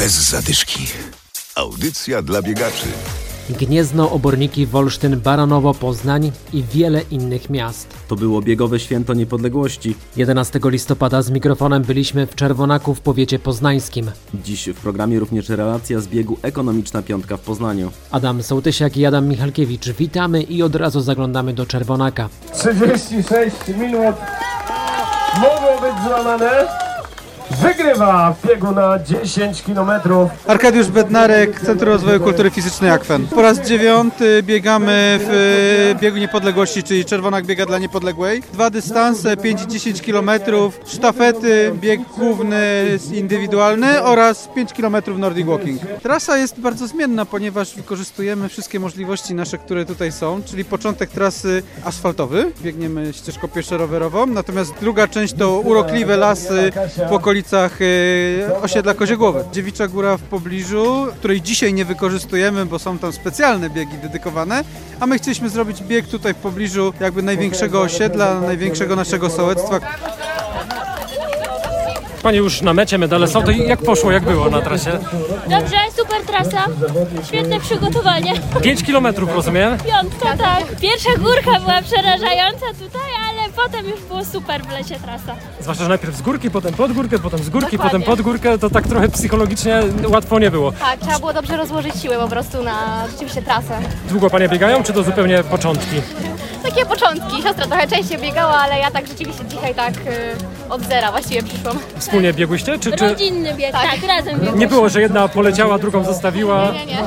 Bez zadyszki. Audycja dla biegaczy. Gniezno, Oborniki, Wolsztyn, Baranowo, Poznań i wiele innych miast. To było biegowe święto niepodległości. 11 listopada z mikrofonem byliśmy w Czerwonaku w powiecie poznańskim. Dziś w programie również relacja z biegu Ekonomiczna Piątka w Poznaniu. Adam Sołtysiak i Adam Michalkiewicz. Witamy i od razu zaglądamy do Czerwonaka. 36 minut mogło być złamane. Wygrywa w biegu na 10 km. Arkadiusz Bednarek, Centrum Rozwoju Kultury Fizycznej Akwen. Po raz dziewiąty biegamy w e, biegu niepodległości, czyli Czerwonak biega dla niepodległej. Dwa dystanse, 5 i 10 km, sztafety, bieg główny indywidualny oraz 5 km Nordic Walking. Trasa jest bardzo zmienna, ponieważ wykorzystujemy wszystkie możliwości nasze, które tutaj są, czyli początek trasy asfaltowy, biegniemy ścieżką pieszo-rowerową, natomiast druga część to urokliwe lasy w okolicach e, osiedla Koziegłowe. Dziewicza Góra w pobliżu, której dzisiaj nie wykorzystujemy, bo są tam specjalne biegi dedykowane, a my chcieliśmy zrobić bieg tutaj w pobliżu jakby największego osiedla, największego naszego sołectwa. Pani już na mecie, medale są, to jak poszło, jak było na trasie? Dobrze, super trasa, świetne przygotowanie. 5 kilometrów, rozumiem? Piątka, tak. Pierwsza górka była przerażająca tutaj, ale potem już było super w lecie trasa. Zwłaszcza, że najpierw z górki, potem pod górkę, potem z górki, Dokładnie. potem pod górkę, to tak trochę psychologicznie łatwo nie było. Tak, trzeba było dobrze rozłożyć siły po prostu na rzeczywiście trasę. Długo Panie biegają, czy to zupełnie początki? Takie początki. Siostra trochę częściej biegała, ale ja tak rzeczywiście dzisiaj tak y, od zera właściwie przyszłam. Wspólnie biegłyście, czy, czy Rodzinny bieg, tak, razem bieg. nie było, że jedna poleciała, drugą zostawiła? Nie, nie.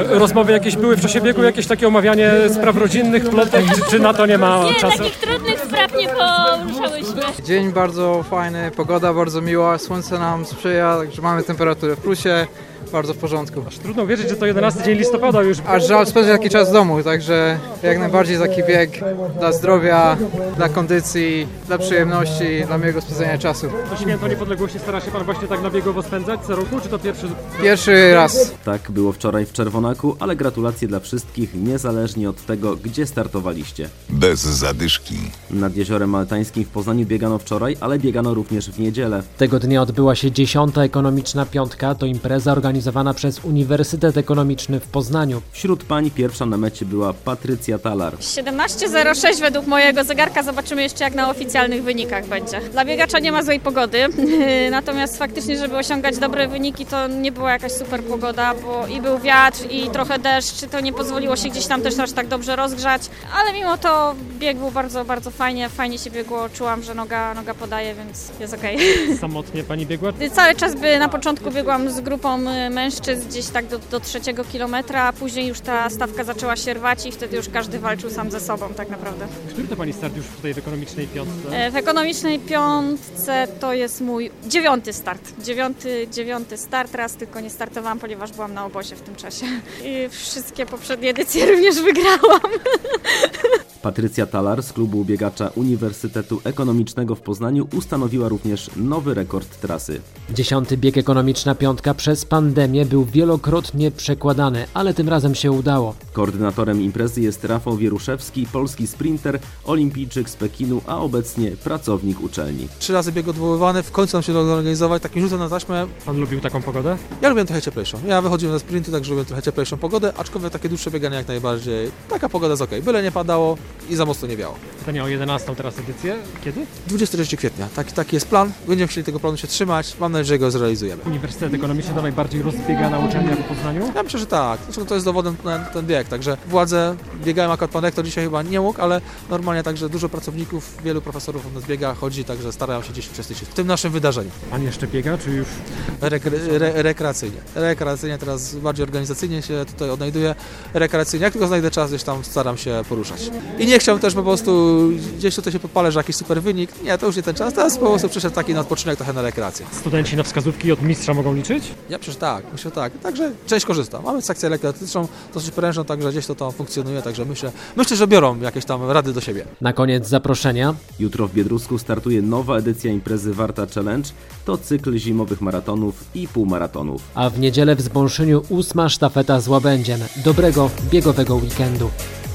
E, Rozmowy jakieś były w czasie biegu, jakieś takie omawianie spraw rodzinnych, plotek, czy, czy na to nie ma Nie, czasu? takich trudnych spraw nie poruszałyśmy. Dzień bardzo fajny, pogoda bardzo miła, słońce nam sprzyja, także mamy temperaturę w plusie, bardzo w porządku. Trudno wierzyć, że to 11 dzień listopada już. Aż żal spędzić taki czas w domu, także jak najbardziej taki bieg dla zdrowia, dla kondycji, dla przyjemności, dla miłego spędzenia czasu. To święto niepodległości stara się Pan właśnie tak na biegowo spędzać co roku, czy to pierwszy Pierwszy raz. Tak było wczoraj w Czerwonaku, ale gratulacje dla wszystkich, niezależnie od tego, gdzie startowaliście. Bez zadyszki. Nad Jeziorem Maltańskim w Poznaniu biegano wczoraj, ale biegano również w niedzielę. Tego dnia odbyła się 10. Ekonomiczna Piątka. To impreza organizowana przez Uniwersytet Ekonomiczny w Poznaniu. Wśród pań pierwsza na mecie była Patrycja Talar. 17.06 według mojego zegarka. Zobaczymy jeszcze jak na oficjalnych wynikach będzie. Dla biegacza nie ma złej pogody, natomiast faktycznie, żeby osiągać dobre wyniki, to nie była jakaś super pogoda, bo i był wiatr, i trochę deszcz, to nie pozwoliło się gdzieś tam też aż tak dobrze rozgrzać, ale mimo to bieg był bardzo, bardzo fajnie, fajnie się biegło, czułam, że noga, noga podaje, więc jest okej. samotnie Pani biegła? Cały czas by na początku biegłam z grupą y, mężczyzn gdzieś tak do, do trzeciego kilometra, a później już ta stawka zaczęła się rwać i wtedy już każdy walczył sam ze sobą tak naprawdę. Który to Pani start już tutaj w ekonomicznej piątce? E, W ekonomicznej piątce to jest mój dziewiąty start. Dziewiąty, dziewiąty start, raz tylko nie startowałam, ponieważ byłam na obozie w tym czasie. I wszystkie poprzednie edycje również wygrałam. Patrycja Talar z klubu biegacza Uniwersytetu Ekonomicznego w Poznaniu ustanowiła również nowy rekord trasy. 10. bieg Ekonomiczna Piątka przez pandemię był wielokrotnie przekładany, ale tym razem się udało. Koordynatorem imprezy jest Rafał Wieruszewski, polski sprinter, olimpijczyk z Pekinu, a obecnie pracownik uczelni. Trzy razy bieg odwoływany, w końcu nam się udało zorganizować, takim rzutem na taśmę. Pan lubił taką pogodę? Ja lubię trochę cieplejszą. Ja wychodziłem na sprinty, także lubię trochę cieplejszą pogodę, aczkolwiek takie dłuższe bieganie jak najbardziej. Taka pogoda jest ok, byle nie padało i za mocno nie wiało. Pytanie o 11 teraz edycję. Kiedy? 23 kwietnia, taki, taki jest plan. Będziemy chcieli tego planu się trzymać. Mam nadzieję, że go zrealizujemy. Uniwersytet Ekonomiczny to najbardziej rozbiegana uczelnia w Poznaniu. Ja myślę, że tak. Zresztą to jest dowodem na ten bieg. Także władze biegają, akurat pan rektor dzisiaj chyba nie mógł, ale normalnie także dużo pracowników, wielu profesorów u nas biega, chodzi, także starają się gdzieś uczestniczyć w tym naszym wydarzeniu. Pan jeszcze biega, czy już Rekre, re, rekreacyjnie. Rekreacyjnie, teraz bardziej organizacyjnie się tutaj odnajduję. Rekreacyjnie, jak tylko znajdę czas, gdzieś tam staram się poruszać. I nie chciałbym też po prostu gdzieś tutaj się podpalę, że jakiś super wynik. Nie, to już nie ten czas. Teraz po prostu przyszedł taki na odpoczynek, trochę na rekreację. studenci na wskazówki od mistrza mogą liczyć? Ja przecież tak, myślę tak. Także część korzysta. Mamy sekcję lekkoatletyczną, dosyć prężną, także gdzieś to, to funkcjonuje, także myślę, myślę, że biorą jakieś tam rady do siebie. Na koniec zaproszenia. Jutro w Biedrusku startuje nowa edycja imprezy Warta Challenge. To cykl zimowych maratonów i półmaratonów. A w niedzielę w Zbąszyniu ósma sztafeta z Łabędziem. Dobrego biegowego weekendu.